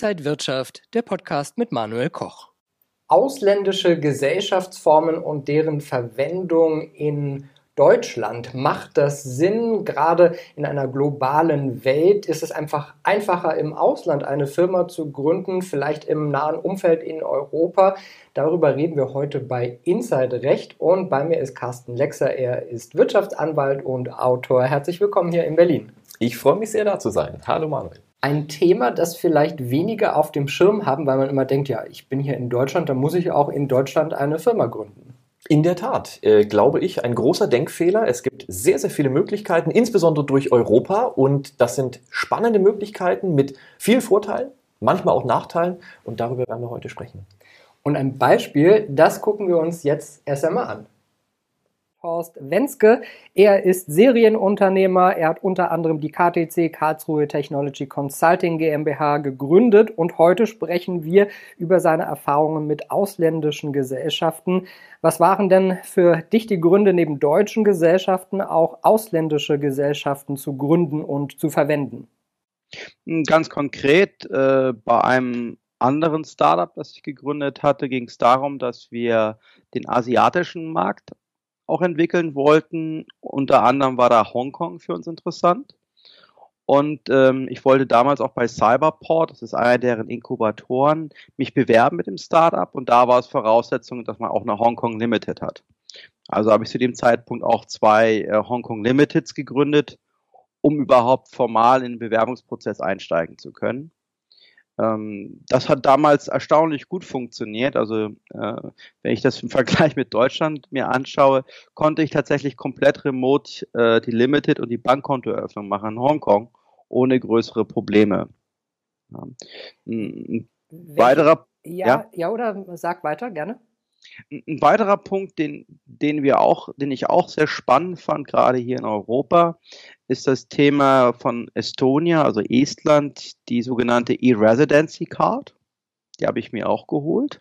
Inside Wirtschaft, der Podcast mit Manuel Koch. Ausländische Gesellschaftsformen und deren Verwendung in Deutschland? Macht das Sinn? Gerade in einer globalen Welt ist es einfach einfacher, im Ausland eine Firma zu gründen, vielleicht im nahen Umfeld in Europa. Darüber reden wir heute bei Inside Recht und bei mir ist Carsten Lexer. Er ist Wirtschaftsanwalt und Autor. Herzlich willkommen hier in Berlin. Ich freue mich sehr, da zu sein. Hallo Manuel. Ein Thema, das vielleicht weniger auf dem Schirm haben, weil man immer denkt, ja, ich bin hier in Deutschland, dann muss ich auch in Deutschland eine Firma gründen. In der Tat, äh, glaube ich, ein großer Denkfehler. Es gibt sehr, sehr viele Möglichkeiten, insbesondere durch Europa. Und das sind spannende Möglichkeiten mit vielen Vorteilen, manchmal auch Nachteilen. Und darüber werden wir heute sprechen. Und ein Beispiel, das gucken wir uns jetzt erst einmal an. Horst Wenske. Er ist Serienunternehmer. Er hat unter anderem die KTC Karlsruhe Technology Consulting GmbH gegründet und heute sprechen wir über seine Erfahrungen mit ausländischen Gesellschaften. Was waren denn für dich die Gründe, neben deutschen Gesellschaften auch ausländische Gesellschaften zu gründen und zu verwenden? Ganz konkret äh, bei einem anderen Startup, das ich gegründet hatte, ging es darum, dass wir den asiatischen Markt auch entwickeln wollten. Unter anderem war da Hongkong für uns interessant. Und ähm, ich wollte damals auch bei Cyberport, das ist einer deren Inkubatoren, mich bewerben mit dem Startup. Und da war es Voraussetzung, dass man auch eine Hongkong Limited hat. Also habe ich zu dem Zeitpunkt auch zwei äh, Hongkong Limiteds gegründet, um überhaupt formal in den Bewerbungsprozess einsteigen zu können. Ähm, das hat damals erstaunlich gut funktioniert. Also äh, wenn ich das im Vergleich mit Deutschland mir anschaue, konnte ich tatsächlich komplett remote äh, die Limited und die Bankkontoeröffnung machen in Hongkong ohne größere Probleme. Ja. Ein weiterer ja, ja, ja, oder sag weiter, gerne. Ein weiterer Punkt, den, den wir auch, den ich auch sehr spannend fand, gerade hier in Europa, ist das Thema von Estonia, also Estland, die sogenannte E-Residency Card. Die habe ich mir auch geholt.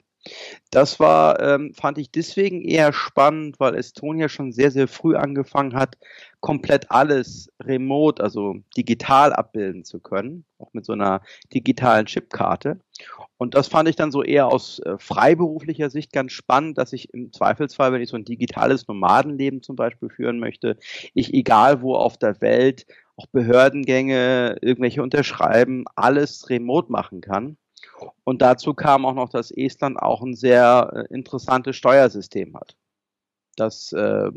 Das war, ähm, fand ich deswegen eher spannend, weil Estonia schon sehr, sehr früh angefangen hat, komplett alles remote, also digital abbilden zu können, auch mit so einer digitalen Chipkarte. Und das fand ich dann so eher aus äh, freiberuflicher Sicht ganz spannend, dass ich im Zweifelsfall, wenn ich so ein digitales Nomadenleben zum Beispiel führen möchte, ich egal wo auf der Welt auch Behördengänge, irgendwelche Unterschreiben, alles remote machen kann. Und dazu kam auch noch, dass Estland auch ein sehr äh, interessantes Steuersystem hat, das äh,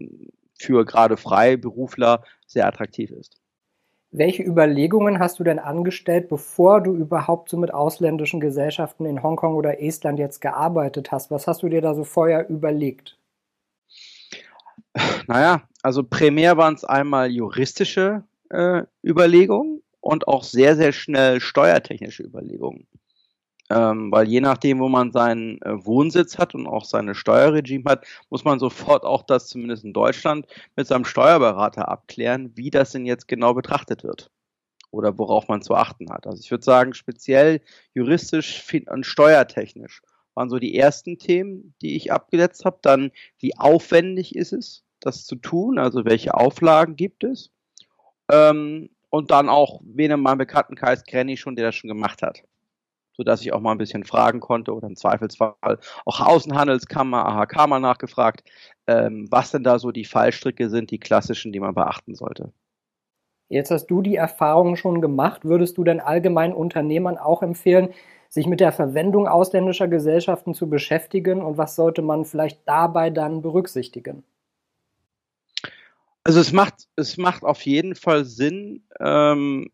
für gerade Freiberufler sehr attraktiv ist. Welche Überlegungen hast du denn angestellt, bevor du überhaupt so mit ausländischen Gesellschaften in Hongkong oder Estland jetzt gearbeitet hast? Was hast du dir da so vorher überlegt? Naja, also primär waren es einmal juristische äh, Überlegungen und auch sehr, sehr schnell steuertechnische Überlegungen. Ähm, weil je nachdem, wo man seinen äh, Wohnsitz hat und auch seine Steuerregime hat, muss man sofort auch das zumindest in Deutschland mit seinem Steuerberater abklären, wie das denn jetzt genau betrachtet wird oder worauf man zu achten hat. Also ich würde sagen, speziell juristisch und steuertechnisch waren so die ersten Themen, die ich abgesetzt habe. Dann, wie aufwendig ist es, das zu tun? Also welche Auflagen gibt es? Ähm, und dann auch, wen in meinem Bekanntenkreis kenne ich schon, der das schon gemacht hat sodass ich auch mal ein bisschen fragen konnte oder im Zweifelsfall auch Außenhandelskammer, AHK mal nachgefragt, ähm, was denn da so die Fallstricke sind, die klassischen, die man beachten sollte. Jetzt hast du die Erfahrungen schon gemacht. Würdest du denn allgemein Unternehmern auch empfehlen, sich mit der Verwendung ausländischer Gesellschaften zu beschäftigen und was sollte man vielleicht dabei dann berücksichtigen? Also es macht, es macht auf jeden Fall Sinn, ähm,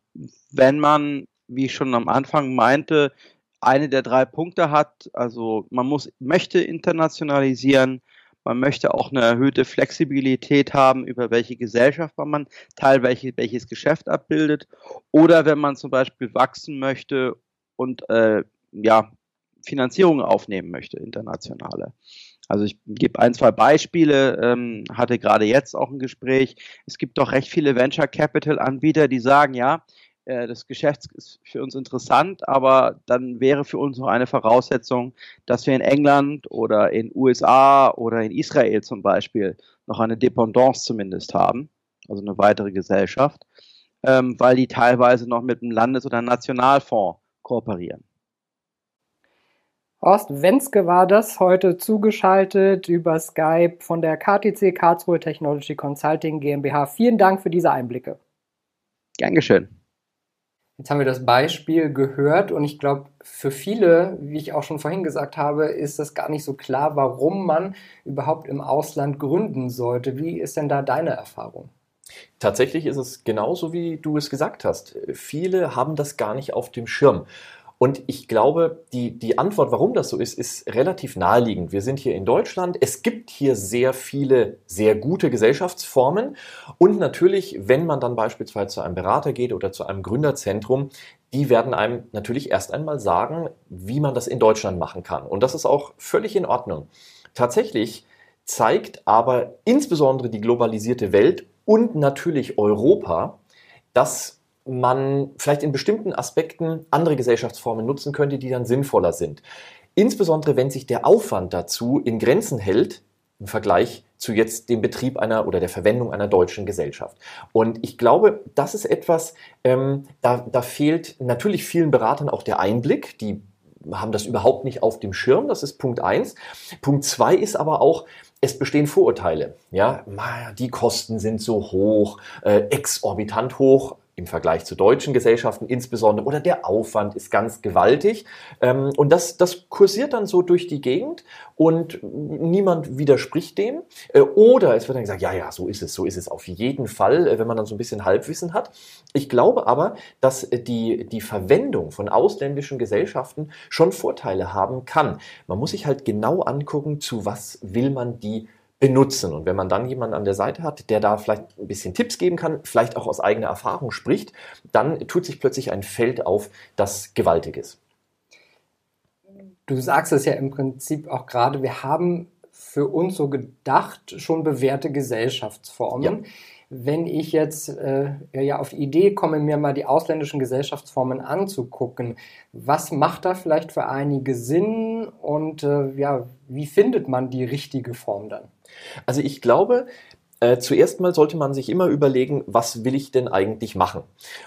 wenn man, wie ich schon am Anfang meinte, eine der drei Punkte hat. Also man muss, möchte internationalisieren, man möchte auch eine erhöhte Flexibilität haben, über welche Gesellschaft man teilweise welches Geschäft abbildet. Oder wenn man zum Beispiel wachsen möchte und äh, ja, Finanzierungen aufnehmen möchte, internationale. Also ich gebe ein, zwei Beispiele, ähm, hatte gerade jetzt auch ein Gespräch. Es gibt doch recht viele Venture Capital Anbieter, die sagen, ja, das Geschäft ist für uns interessant, aber dann wäre für uns noch eine Voraussetzung, dass wir in England oder in USA oder in Israel zum Beispiel noch eine Dependance zumindest haben, also eine weitere Gesellschaft, ähm, weil die teilweise noch mit einem Landes- oder Nationalfonds kooperieren. Horst Wenske war das heute zugeschaltet über Skype von der KTC Karlsruhe Technology Consulting GmbH. Vielen Dank für diese Einblicke. Gern geschehen. Jetzt haben wir das Beispiel gehört und ich glaube, für viele, wie ich auch schon vorhin gesagt habe, ist das gar nicht so klar, warum man überhaupt im Ausland gründen sollte. Wie ist denn da deine Erfahrung? Tatsächlich ist es genauso, wie du es gesagt hast. Viele haben das gar nicht auf dem Schirm. Und ich glaube, die, die Antwort, warum das so ist, ist relativ naheliegend. Wir sind hier in Deutschland. Es gibt hier sehr viele, sehr gute Gesellschaftsformen. Und natürlich, wenn man dann beispielsweise zu einem Berater geht oder zu einem Gründerzentrum, die werden einem natürlich erst einmal sagen, wie man das in Deutschland machen kann. Und das ist auch völlig in Ordnung. Tatsächlich zeigt aber insbesondere die globalisierte Welt und natürlich Europa, dass man vielleicht in bestimmten Aspekten andere Gesellschaftsformen nutzen könnte, die dann sinnvoller sind. Insbesondere wenn sich der Aufwand dazu in Grenzen hält im Vergleich zu jetzt dem Betrieb einer oder der Verwendung einer deutschen Gesellschaft. Und ich glaube, das ist etwas, ähm, da, da fehlt natürlich vielen Beratern auch der Einblick, die haben das überhaupt nicht auf dem Schirm, das ist Punkt eins. Punkt zwei ist aber auch, es bestehen Vorurteile. Ja, die Kosten sind so hoch, äh, exorbitant hoch im Vergleich zu deutschen Gesellschaften insbesondere oder der Aufwand ist ganz gewaltig. Ähm, und das, das kursiert dann so durch die Gegend und niemand widerspricht dem. Äh, oder es wird dann gesagt, ja, ja, so ist es, so ist es auf jeden Fall, äh, wenn man dann so ein bisschen Halbwissen hat. Ich glaube aber, dass die, die Verwendung von ausländischen Gesellschaften schon Vorteile haben kann. Man muss sich halt genau angucken, zu was will man die benutzen. Und wenn man dann jemanden an der Seite hat, der da vielleicht ein bisschen Tipps geben kann, vielleicht auch aus eigener Erfahrung spricht, dann tut sich plötzlich ein Feld auf, das gewaltig ist. Du sagst es ja im Prinzip auch gerade, wir haben für uns so gedacht schon bewährte Gesellschaftsformen. Ja wenn ich jetzt äh, ja auf die Idee komme, mir mal die ausländischen Gesellschaftsformen anzugucken, was macht da vielleicht für einige Sinn und äh, ja, wie findet man die richtige Form dann? Also ich glaube, äh, zuerst mal sollte man sich immer überlegen, was will ich denn eigentlich machen?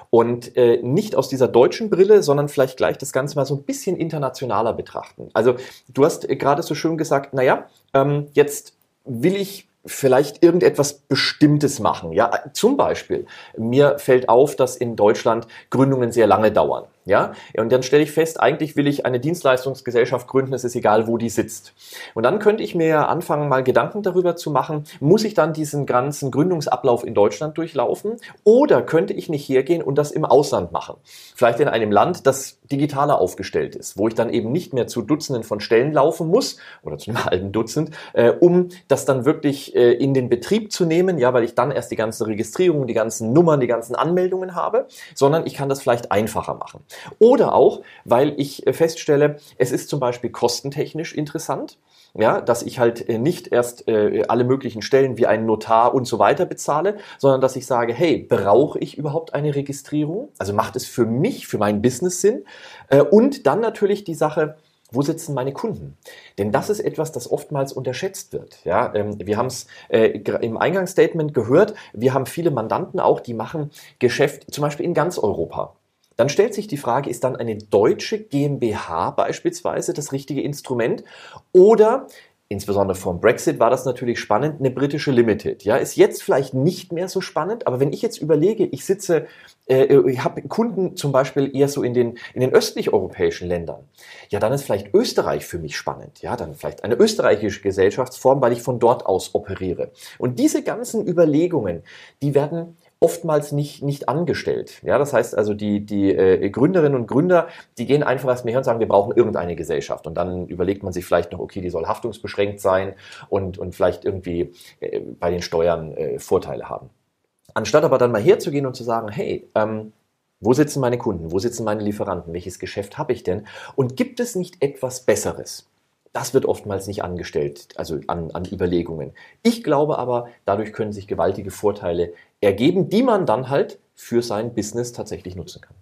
Und äh, nicht aus dieser deutschen Brille, sondern vielleicht gleich das Ganze mal so ein bisschen internationaler betrachten. Also du hast gerade so schön gesagt, naja, ähm, jetzt will ich vielleicht irgendetwas Bestimmtes machen. Ja, zum Beispiel, mir fällt auf, dass in Deutschland Gründungen sehr lange dauern. Ja, und dann stelle ich fest, eigentlich will ich eine Dienstleistungsgesellschaft gründen, es ist egal, wo die sitzt. Und dann könnte ich mir anfangen, mal Gedanken darüber zu machen, muss ich dann diesen ganzen Gründungsablauf in Deutschland durchlaufen oder könnte ich nicht hergehen und das im Ausland machen? Vielleicht in einem Land, das digitaler aufgestellt ist, wo ich dann eben nicht mehr zu Dutzenden von Stellen laufen muss oder zu einem halben Dutzend, äh, um das dann wirklich äh, in den Betrieb zu nehmen, ja, weil ich dann erst die ganze Registrierung, die ganzen Nummern, die ganzen Anmeldungen habe, sondern ich kann das vielleicht einfacher machen. Oder auch, weil ich äh, feststelle, es ist zum Beispiel kostentechnisch interessant. Ja, dass ich halt äh, nicht erst äh, alle möglichen Stellen wie ein Notar und so weiter bezahle, sondern dass ich sage, hey, brauche ich überhaupt eine Registrierung? Also macht es für mich, für mein Business Sinn? Äh, und dann natürlich die Sache, wo sitzen meine Kunden? Denn das ist etwas, das oftmals unterschätzt wird. Ja, ähm, wir haben es äh, im Eingangsstatement gehört. Wir haben viele Mandanten auch, die machen Geschäft zum Beispiel in ganz Europa. Dann stellt sich die Frage, ist dann eine deutsche GmbH beispielsweise das richtige Instrument oder insbesondere vom Brexit war das natürlich spannend, eine britische Limited. Ja, ist jetzt vielleicht nicht mehr so spannend, aber wenn ich jetzt überlege, ich sitze, äh, ich habe Kunden zum Beispiel eher so in den, in den östlich-europäischen Ländern, ja, dann ist vielleicht Österreich für mich spannend. Ja, dann vielleicht eine österreichische Gesellschaftsform, weil ich von dort aus operiere. Und diese ganzen Überlegungen, die werden oftmals nicht, nicht angestellt. Ja, das heißt also, die, die äh, Gründerinnen und Gründer, die gehen einfach erst mehr her und sagen, wir brauchen irgendeine Gesellschaft. Und dann überlegt man sich vielleicht noch, okay, die soll haftungsbeschränkt sein und, und vielleicht irgendwie äh, bei den Steuern äh, Vorteile haben. Anstatt aber dann mal herzugehen und zu sagen, hey, ähm, wo sitzen meine Kunden? Wo sitzen meine Lieferanten? Welches Geschäft habe ich denn? Und gibt es nicht etwas Besseres? Das wird oftmals nicht angestellt, also an, an Überlegungen. Ich glaube aber, dadurch können sich gewaltige Vorteile ergeben, die man dann halt für sein Business tatsächlich nutzen kann.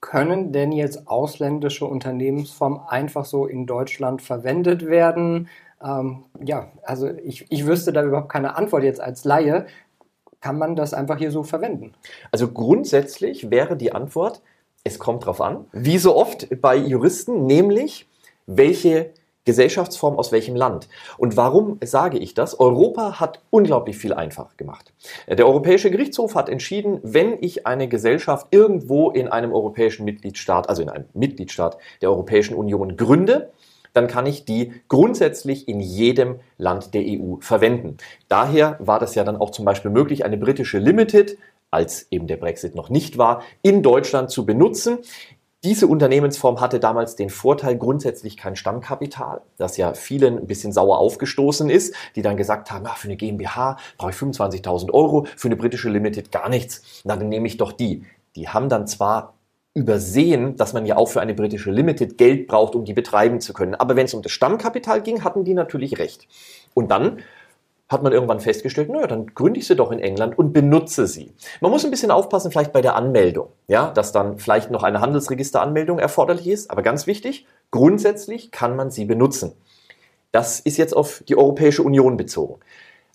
Können denn jetzt ausländische Unternehmensformen einfach so in Deutschland verwendet werden? Ähm, ja, also ich, ich wüsste da überhaupt keine Antwort jetzt als Laie. Kann man das einfach hier so verwenden? Also grundsätzlich wäre die Antwort, es kommt drauf an, wie so oft bei Juristen, nämlich welche Gesellschaftsform aus welchem Land. Und warum sage ich das? Europa hat unglaublich viel einfach gemacht. Der Europäische Gerichtshof hat entschieden, wenn ich eine Gesellschaft irgendwo in einem europäischen Mitgliedstaat, also in einem Mitgliedstaat der Europäischen Union gründe, dann kann ich die grundsätzlich in jedem Land der EU verwenden. Daher war das ja dann auch zum Beispiel möglich, eine britische Limited, als eben der Brexit noch nicht war, in Deutschland zu benutzen. Diese Unternehmensform hatte damals den Vorteil grundsätzlich kein Stammkapital, das ja vielen ein bisschen sauer aufgestoßen ist, die dann gesagt haben, ach, für eine GmbH brauche ich 25.000 Euro, für eine britische Limited gar nichts. Na, dann nehme ich doch die. Die haben dann zwar übersehen, dass man ja auch für eine britische Limited Geld braucht, um die betreiben zu können. Aber wenn es um das Stammkapital ging, hatten die natürlich recht. Und dann hat man irgendwann festgestellt, naja, dann gründe ich sie doch in England und benutze sie. Man muss ein bisschen aufpassen, vielleicht bei der Anmeldung, ja, dass dann vielleicht noch eine Handelsregisteranmeldung erforderlich ist, aber ganz wichtig, grundsätzlich kann man sie benutzen. Das ist jetzt auf die Europäische Union bezogen.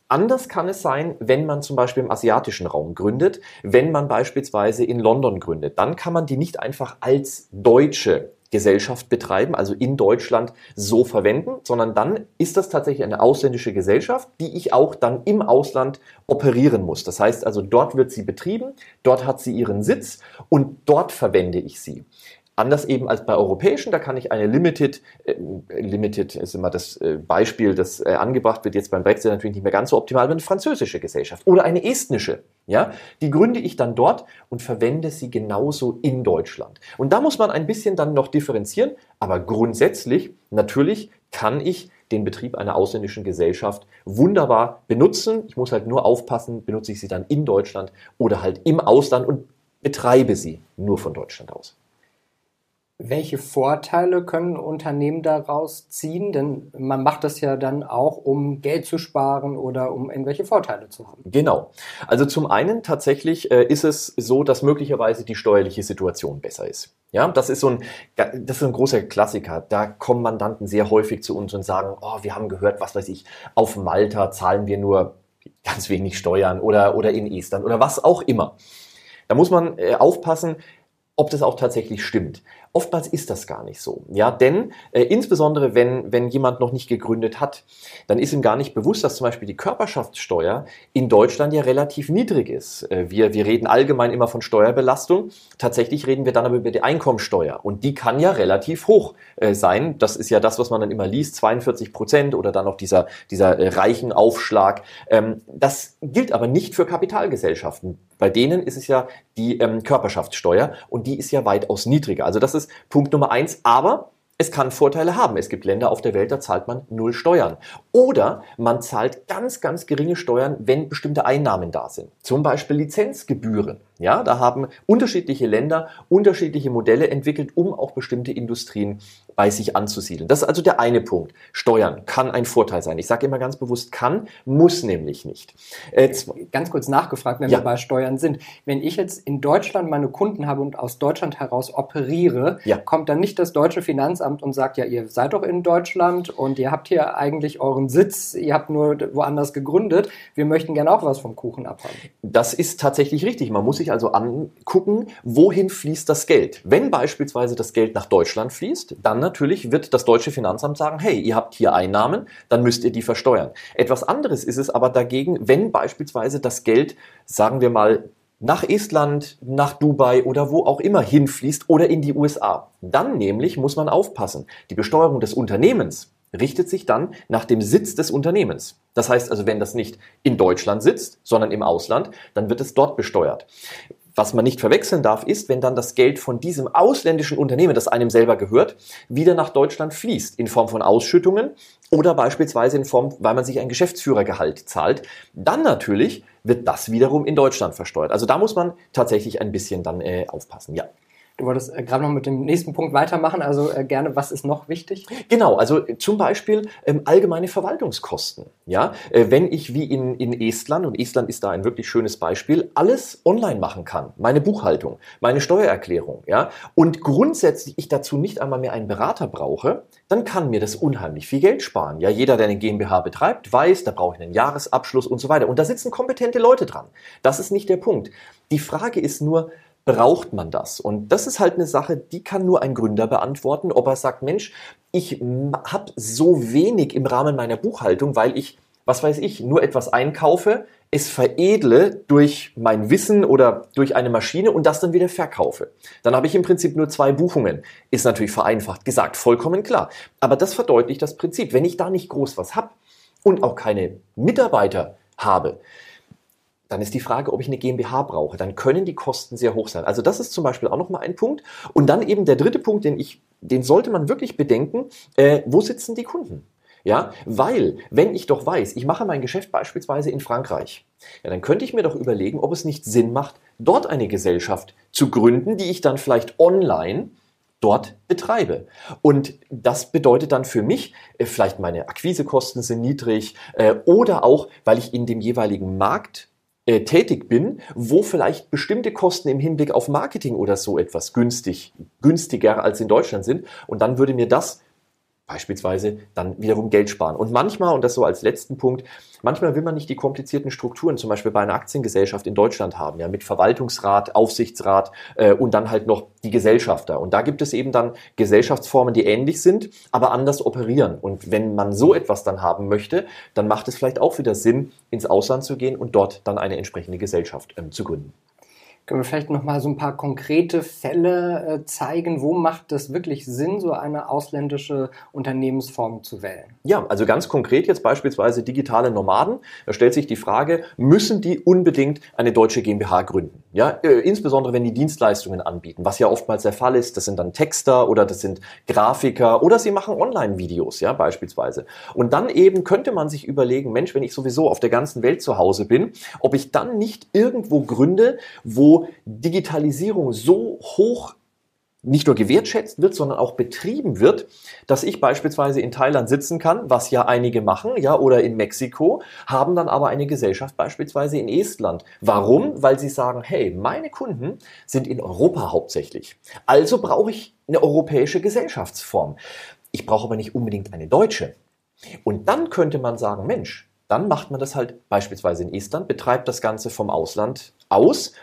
Anders kann es sein, wenn man zum Beispiel im asiatischen Raum gründet, wenn man beispielsweise in London gründet. Dann kann man die nicht einfach als deutsche Gesellschaft betreiben, also in Deutschland so verwenden, sondern dann ist das tatsächlich eine ausländische Gesellschaft, die ich auch dann im Ausland operieren muss. Das heißt also, dort wird sie betrieben, dort hat sie ihren Sitz und dort verwende ich sie. Anders eben als bei europäischen, da kann ich eine Limited, äh, Limited ist immer das äh, Beispiel, das äh, angebracht wird, jetzt beim Brexit natürlich nicht mehr ganz so optimal, aber eine französische Gesellschaft oder eine estnische, ja, die gründe ich dann dort und verwende sie genauso in Deutschland. Und da muss man ein bisschen dann noch differenzieren, aber grundsätzlich, natürlich kann ich den Betrieb einer ausländischen Gesellschaft wunderbar benutzen. Ich muss halt nur aufpassen, benutze ich sie dann in Deutschland oder halt im Ausland und betreibe sie nur von Deutschland aus. Welche Vorteile können Unternehmen daraus ziehen? Denn man macht das ja dann auch, um Geld zu sparen oder um irgendwelche Vorteile zu haben. Genau. Also zum einen tatsächlich äh, ist es so, dass möglicherweise die steuerliche Situation besser ist. Ja, das ist so ein, das ist ein großer Klassiker. Da kommen Mandanten sehr häufig zu uns und sagen, oh, wir haben gehört, was weiß ich, auf Malta zahlen wir nur ganz wenig Steuern oder, oder in Estland oder was auch immer. Da muss man äh, aufpassen, ob das auch tatsächlich stimmt. Oftmals ist das gar nicht so. Ja, denn äh, insbesondere wenn, wenn jemand noch nicht gegründet hat, dann ist ihm gar nicht bewusst, dass zum Beispiel die Körperschaftssteuer in Deutschland ja relativ niedrig ist. Äh, wir, wir reden allgemein immer von Steuerbelastung. Tatsächlich reden wir dann aber über die Einkommensteuer. Und die kann ja relativ hoch äh, sein. Das ist ja das, was man dann immer liest, 42 Prozent oder dann auch dieser, dieser äh, reichen Aufschlag. Ähm, das gilt aber nicht für Kapitalgesellschaften. Bei denen ist es ja die ähm, Körperschaftssteuer und die ist ja weitaus niedriger. Also das ist Punkt Nummer eins. Aber es kann Vorteile haben. Es gibt Länder auf der Welt, da zahlt man null Steuern. Oder man zahlt ganz, ganz geringe Steuern, wenn bestimmte Einnahmen da sind. Zum Beispiel Lizenzgebühren. Ja, da haben unterschiedliche Länder unterschiedliche Modelle entwickelt, um auch bestimmte Industrien bei sich anzusiedeln. Das ist also der eine Punkt. Steuern kann ein Vorteil sein. Ich sage immer ganz bewusst kann, muss nämlich nicht. Äh, ganz kurz nachgefragt, wenn ja. wir bei Steuern sind. Wenn ich jetzt in Deutschland meine Kunden habe und aus Deutschland heraus operiere, ja. kommt dann nicht das deutsche Finanzamt und sagt, ja, ihr seid doch in Deutschland und ihr habt hier eigentlich euren Sitz, ihr habt nur woanders gegründet. Wir möchten gerne auch was vom Kuchen abhaben. Das ist tatsächlich richtig. Man muss sich also angucken, wohin fließt das Geld. Wenn beispielsweise das Geld nach Deutschland fließt, dann natürlich wird das deutsche Finanzamt sagen, hey, ihr habt hier Einnahmen, dann müsst ihr die versteuern. Etwas anderes ist es aber dagegen, wenn beispielsweise das Geld, sagen wir mal, nach Estland, nach Dubai oder wo auch immer hinfließt oder in die USA. Dann nämlich muss man aufpassen. Die Besteuerung des Unternehmens richtet sich dann nach dem Sitz des Unternehmens. Das heißt also, wenn das nicht in Deutschland sitzt, sondern im Ausland, dann wird es dort besteuert. Was man nicht verwechseln darf, ist, wenn dann das Geld von diesem ausländischen Unternehmen, das einem selber gehört, wieder nach Deutschland fließt, in Form von Ausschüttungen oder beispielsweise in Form, weil man sich ein Geschäftsführergehalt zahlt, dann natürlich wird das wiederum in Deutschland versteuert. Also da muss man tatsächlich ein bisschen dann äh, aufpassen, ja. Du wolltest äh, gerade noch mit dem nächsten Punkt weitermachen, also äh, gerne, was ist noch wichtig? Genau, also äh, zum Beispiel ähm, allgemeine Verwaltungskosten. Ja, äh, wenn ich wie in, in Estland, und Estland ist da ein wirklich schönes Beispiel, alles online machen kann, meine Buchhaltung, meine Steuererklärung, ja, und grundsätzlich ich dazu nicht einmal mehr einen Berater brauche, dann kann mir das unheimlich viel Geld sparen. Ja, jeder, der eine GmbH betreibt, weiß, da brauche ich einen Jahresabschluss und so weiter. Und da sitzen kompetente Leute dran. Das ist nicht der Punkt. Die Frage ist nur, braucht man das? Und das ist halt eine Sache, die kann nur ein Gründer beantworten, ob er sagt, Mensch, ich habe so wenig im Rahmen meiner Buchhaltung, weil ich, was weiß ich, nur etwas einkaufe, es veredle durch mein Wissen oder durch eine Maschine und das dann wieder verkaufe. Dann habe ich im Prinzip nur zwei Buchungen. Ist natürlich vereinfacht gesagt, vollkommen klar. Aber das verdeutlicht das Prinzip. Wenn ich da nicht groß was habe und auch keine Mitarbeiter habe, dann ist die Frage, ob ich eine GmbH brauche. Dann können die Kosten sehr hoch sein. Also das ist zum Beispiel auch nochmal ein Punkt. Und dann eben der dritte Punkt, den ich, den sollte man wirklich bedenken. Äh, wo sitzen die Kunden? Ja, weil, wenn ich doch weiß, ich mache mein Geschäft beispielsweise in Frankreich, ja, dann könnte ich mir doch überlegen, ob es nicht Sinn macht, dort eine Gesellschaft zu gründen, die ich dann vielleicht online dort betreibe. Und das bedeutet dann für mich, äh, vielleicht meine Akquisekosten sind niedrig äh, oder auch, weil ich in dem jeweiligen Markt äh, tätig bin, wo vielleicht bestimmte Kosten im Hinblick auf Marketing oder so etwas günstig, günstiger als in Deutschland sind. Und dann würde mir das beispielsweise dann wiederum Geld sparen. Und manchmal, und das so als letzten Punkt, manchmal will man nicht die komplizierten Strukturen, zum Beispiel bei einer Aktiengesellschaft in Deutschland haben, ja, mit Verwaltungsrat, Aufsichtsrat äh, und dann halt noch die Gesellschafter. Und da gibt es eben dann Gesellschaftsformen, die ähnlich sind, aber anders operieren. Und wenn man so etwas dann haben möchte, dann macht es vielleicht auch wieder Sinn, ins Ausland zu gehen und dort dann eine entsprechende Gesellschaft ähm, zu gründen. Können wir vielleicht noch mal so ein paar konkrete Fälle äh, zeigen? Wo macht es wirklich Sinn, so eine ausländische Unternehmensform zu wählen? Ja, also ganz konkret jetzt beispielsweise digitale Nomaden. Da stellt sich die Frage, müssen die unbedingt eine deutsche GmbH gründen? Ja, äh, insbesondere wenn die Dienstleistungen anbieten, was ja oftmals der Fall ist. Das sind dann Texter oder das sind Grafiker oder sie machen Online-Videos, ja, beispielsweise. Und dann eben könnte man sich überlegen, Mensch, wenn ich sowieso auf der ganzen Welt zu Hause bin, ob ich dann nicht irgendwo gründe, wo Digitalisierung so hoch nicht nur gewertschätzt wird, sondern auch betrieben wird, dass ich beispielsweise in Thailand sitzen kann, was ja einige machen, ja, oder in Mexiko, haben dann aber eine Gesellschaft beispielsweise in Estland. Warum? Weil sie sagen, hey, meine Kunden sind in Europa hauptsächlich. Also brauche ich eine europäische Gesellschaftsform. Ich brauche aber nicht unbedingt eine deutsche. Und dann könnte man sagen, Mensch, dann macht man das halt beispielsweise in Estland, betreibt das Ganze vom Ausland aus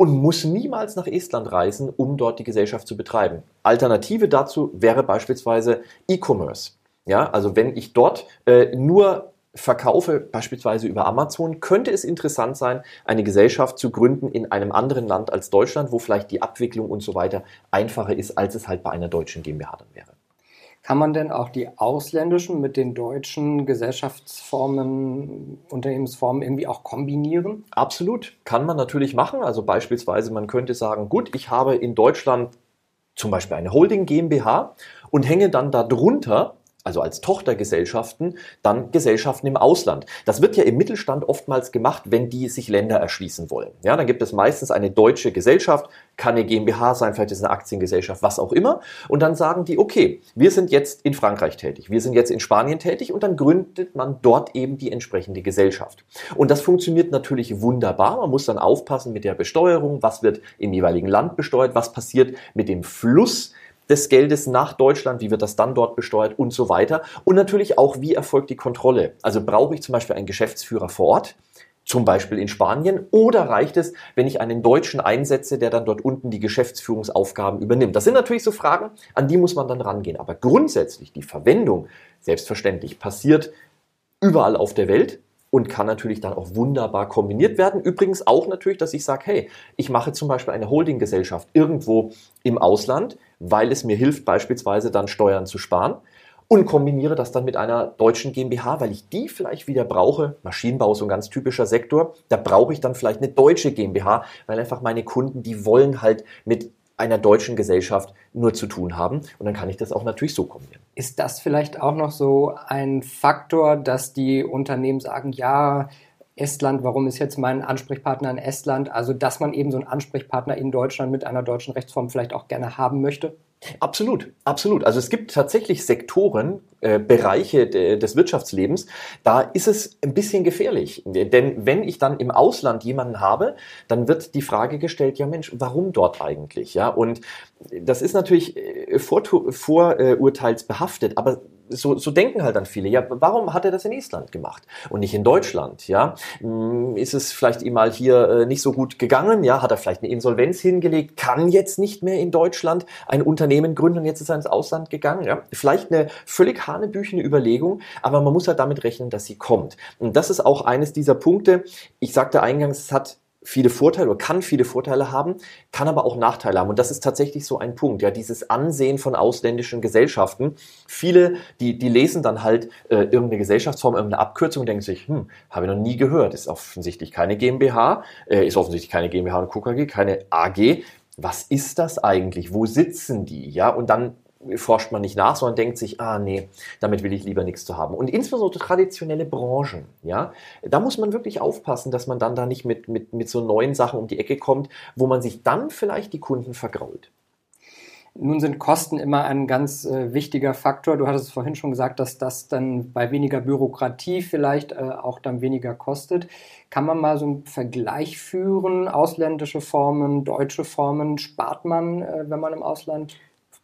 und muss niemals nach Estland reisen, um dort die Gesellschaft zu betreiben. Alternative dazu wäre beispielsweise E-Commerce. Ja, also wenn ich dort äh, nur verkaufe, beispielsweise über Amazon, könnte es interessant sein, eine Gesellschaft zu gründen in einem anderen Land als Deutschland, wo vielleicht die Abwicklung und so weiter einfacher ist, als es halt bei einer deutschen GmbH dann wäre. Kann man denn auch die ausländischen mit den deutschen Gesellschaftsformen, Unternehmensformen irgendwie auch kombinieren? Absolut, kann man natürlich machen. Also beispielsweise, man könnte sagen, gut, ich habe in Deutschland zum Beispiel eine Holding GmbH und hänge dann darunter also als Tochtergesellschaften, dann Gesellschaften im Ausland. Das wird ja im Mittelstand oftmals gemacht, wenn die sich Länder erschließen wollen. Ja, dann gibt es meistens eine deutsche Gesellschaft, kann eine GmbH sein, vielleicht ist eine Aktiengesellschaft, was auch immer. Und dann sagen die, okay, wir sind jetzt in Frankreich tätig, wir sind jetzt in Spanien tätig und dann gründet man dort eben die entsprechende Gesellschaft. Und das funktioniert natürlich wunderbar. Man muss dann aufpassen mit der Besteuerung, was wird im jeweiligen Land besteuert, was passiert mit dem Fluss des Geldes nach Deutschland, wie wird das dann dort besteuert und so weiter. Und natürlich auch, wie erfolgt die Kontrolle. Also brauche ich zum Beispiel einen Geschäftsführer vor Ort, zum Beispiel in Spanien, oder reicht es, wenn ich einen Deutschen einsetze, der dann dort unten die Geschäftsführungsaufgaben übernimmt? Das sind natürlich so Fragen, an die muss man dann rangehen. Aber grundsätzlich die Verwendung, selbstverständlich, passiert überall auf der Welt und kann natürlich dann auch wunderbar kombiniert werden. Übrigens auch natürlich, dass ich sage, hey, ich mache zum Beispiel eine Holdinggesellschaft irgendwo im Ausland, weil es mir hilft, beispielsweise dann Steuern zu sparen und kombiniere das dann mit einer deutschen GmbH, weil ich die vielleicht wieder brauche. Maschinenbau ist so ein ganz typischer Sektor. Da brauche ich dann vielleicht eine deutsche GmbH, weil einfach meine Kunden, die wollen halt mit einer deutschen Gesellschaft nur zu tun haben. Und dann kann ich das auch natürlich so kombinieren. Ist das vielleicht auch noch so ein Faktor, dass die Unternehmen sagen, ja, Estland, warum ist jetzt mein Ansprechpartner in Estland? Also, dass man eben so einen Ansprechpartner in Deutschland mit einer deutschen Rechtsform vielleicht auch gerne haben möchte? Absolut, absolut. Also es gibt tatsächlich Sektoren, äh, Bereiche de, des Wirtschaftslebens, da ist es ein bisschen gefährlich. Denn wenn ich dann im Ausland jemanden habe, dann wird die Frage gestellt, ja Mensch, warum dort eigentlich? Ja, und das ist natürlich äh, vorurteilsbehaftet, aber so, so denken halt dann viele. Ja, warum hat er das in Estland gemacht und nicht in Deutschland? Ja, hm, ist es vielleicht ihm mal hier äh, nicht so gut gegangen? Ja, hat er vielleicht eine Insolvenz hingelegt? Kann jetzt nicht mehr in Deutschland ein Unternehmen gründen und jetzt ist er ins Ausland gegangen? Ja, vielleicht eine völlig hanebüchene Überlegung, aber man muss halt damit rechnen, dass sie kommt. Und das ist auch eines dieser Punkte. Ich sagte eingangs, es hat viele Vorteile oder kann viele Vorteile haben, kann aber auch Nachteile haben. Und das ist tatsächlich so ein Punkt, ja, dieses Ansehen von ausländischen Gesellschaften. Viele, die, die lesen dann halt äh, irgendeine Gesellschaftsform, irgendeine Abkürzung und denken sich, hm, habe ich noch nie gehört, ist offensichtlich keine GmbH, äh, ist offensichtlich keine GmbH und KKG, keine AG. Was ist das eigentlich? Wo sitzen die? Ja, und dann forscht man nicht nach, sondern denkt sich, ah nee, damit will ich lieber nichts zu haben. Und insbesondere traditionelle Branchen, ja, da muss man wirklich aufpassen, dass man dann da nicht mit, mit, mit so neuen Sachen um die Ecke kommt, wo man sich dann vielleicht die Kunden vergrault. Nun sind Kosten immer ein ganz äh, wichtiger Faktor. Du hattest vorhin schon gesagt, dass das dann bei weniger Bürokratie vielleicht äh, auch dann weniger kostet. Kann man mal so einen Vergleich führen? Ausländische Formen, deutsche Formen, spart man, äh, wenn man im Ausland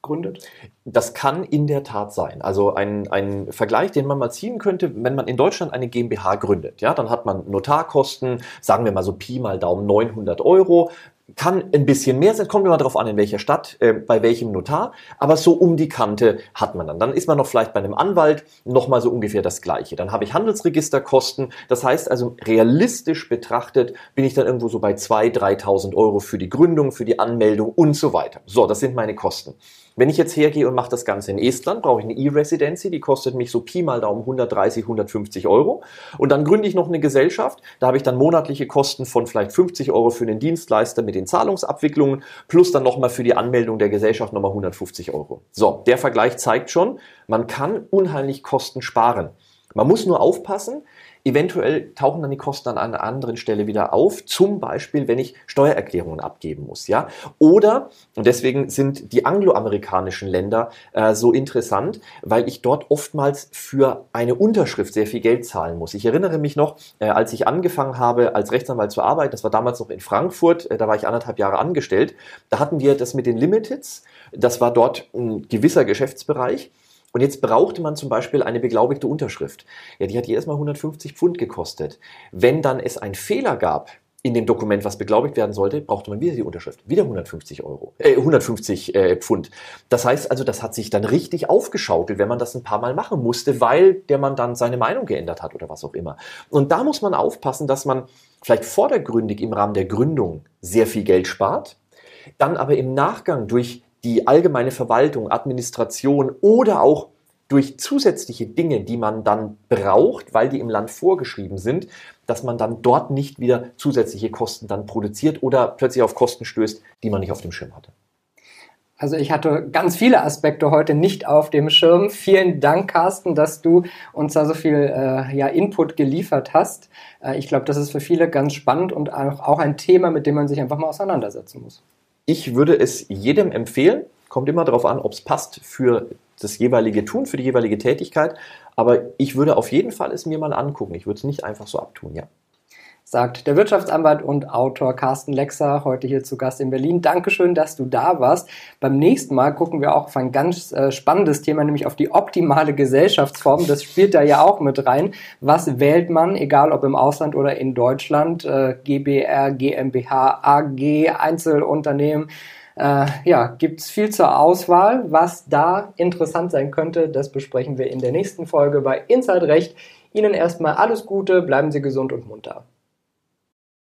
gründet? Das kann in der Tat sein. Also ein, ein Vergleich, den man mal ziehen könnte, wenn man in Deutschland eine GmbH gründet, ja, dann hat man Notarkosten, sagen wir mal so Pi mal Daumen 900 Euro kann ein bisschen mehr sein, kommt immer darauf an, in welcher Stadt, äh, bei welchem Notar, aber so um die Kante hat man dann. Dann ist man noch vielleicht bei einem Anwalt nochmal so ungefähr das Gleiche. Dann habe ich Handelsregisterkosten, das heißt also realistisch betrachtet bin ich dann irgendwo so bei 2.000, 3.000 Euro für die Gründung, für die Anmeldung und so weiter. So, das sind meine Kosten. Wenn ich jetzt hergehe und mache das Ganze in Estland, brauche ich eine E-Residency, die kostet mich so Pi mal Daumen 130, 150 Euro. Und dann gründe ich noch eine Gesellschaft, da habe ich dann monatliche Kosten von vielleicht 50 Euro für den Dienstleister mit den Zahlungsabwicklungen, plus dann nochmal für die Anmeldung der Gesellschaft nochmal 150 Euro. So, der Vergleich zeigt schon, man kann unheimlich Kosten sparen. Man muss nur aufpassen, Eventuell tauchen dann die Kosten an einer anderen Stelle wieder auf, zum Beispiel, wenn ich Steuererklärungen abgeben muss, ja. Oder, und deswegen sind die angloamerikanischen Länder äh, so interessant, weil ich dort oftmals für eine Unterschrift sehr viel Geld zahlen muss. Ich erinnere mich noch, äh, als ich angefangen habe, als Rechtsanwalt zu arbeiten, das war damals noch in Frankfurt, äh, da war ich anderthalb Jahre angestellt, da hatten wir das mit den Limiteds, das war dort ein gewisser Geschäftsbereich. Und jetzt brauchte man zum Beispiel eine beglaubigte Unterschrift. Ja, die hat jedes Mal 150 Pfund gekostet. Wenn dann es einen Fehler gab, in dem Dokument, was beglaubigt werden sollte, brauchte man wieder die Unterschrift. Wieder 150 Euro, äh, 150 äh, Pfund. Das heißt also, das hat sich dann richtig aufgeschaukelt, wenn man das ein paar Mal machen musste, weil der Mann dann seine Meinung geändert hat oder was auch immer. Und da muss man aufpassen, dass man vielleicht vordergründig im Rahmen der Gründung sehr viel Geld spart, dann aber im Nachgang durch die allgemeine Verwaltung, Administration oder auch durch zusätzliche Dinge, die man dann braucht, weil die im Land vorgeschrieben sind, dass man dann dort nicht wieder zusätzliche Kosten dann produziert oder plötzlich auf Kosten stößt, die man nicht auf dem Schirm hatte. Also ich hatte ganz viele Aspekte heute nicht auf dem Schirm. Vielen Dank, Carsten, dass du uns da so viel äh, ja, Input geliefert hast. Äh, ich glaube, das ist für viele ganz spannend und auch, auch ein Thema, mit dem man sich einfach mal auseinandersetzen muss. Ich würde es jedem empfehlen. Kommt immer darauf an, ob es passt für das jeweilige Tun, für die jeweilige Tätigkeit. Aber ich würde auf jeden Fall es mir mal angucken. Ich würde es nicht einfach so abtun, ja sagt der Wirtschaftsanwalt und Autor Carsten Lexer, heute hier zu Gast in Berlin. Dankeschön, dass du da warst. Beim nächsten Mal gucken wir auch auf ein ganz äh, spannendes Thema, nämlich auf die optimale Gesellschaftsform. Das spielt da ja auch mit rein. Was wählt man, egal ob im Ausland oder in Deutschland? Äh, GBR, GmbH, AG, Einzelunternehmen. Äh, ja, gibt es viel zur Auswahl. Was da interessant sein könnte, das besprechen wir in der nächsten Folge bei Inside Recht. Ihnen erstmal alles Gute, bleiben Sie gesund und munter.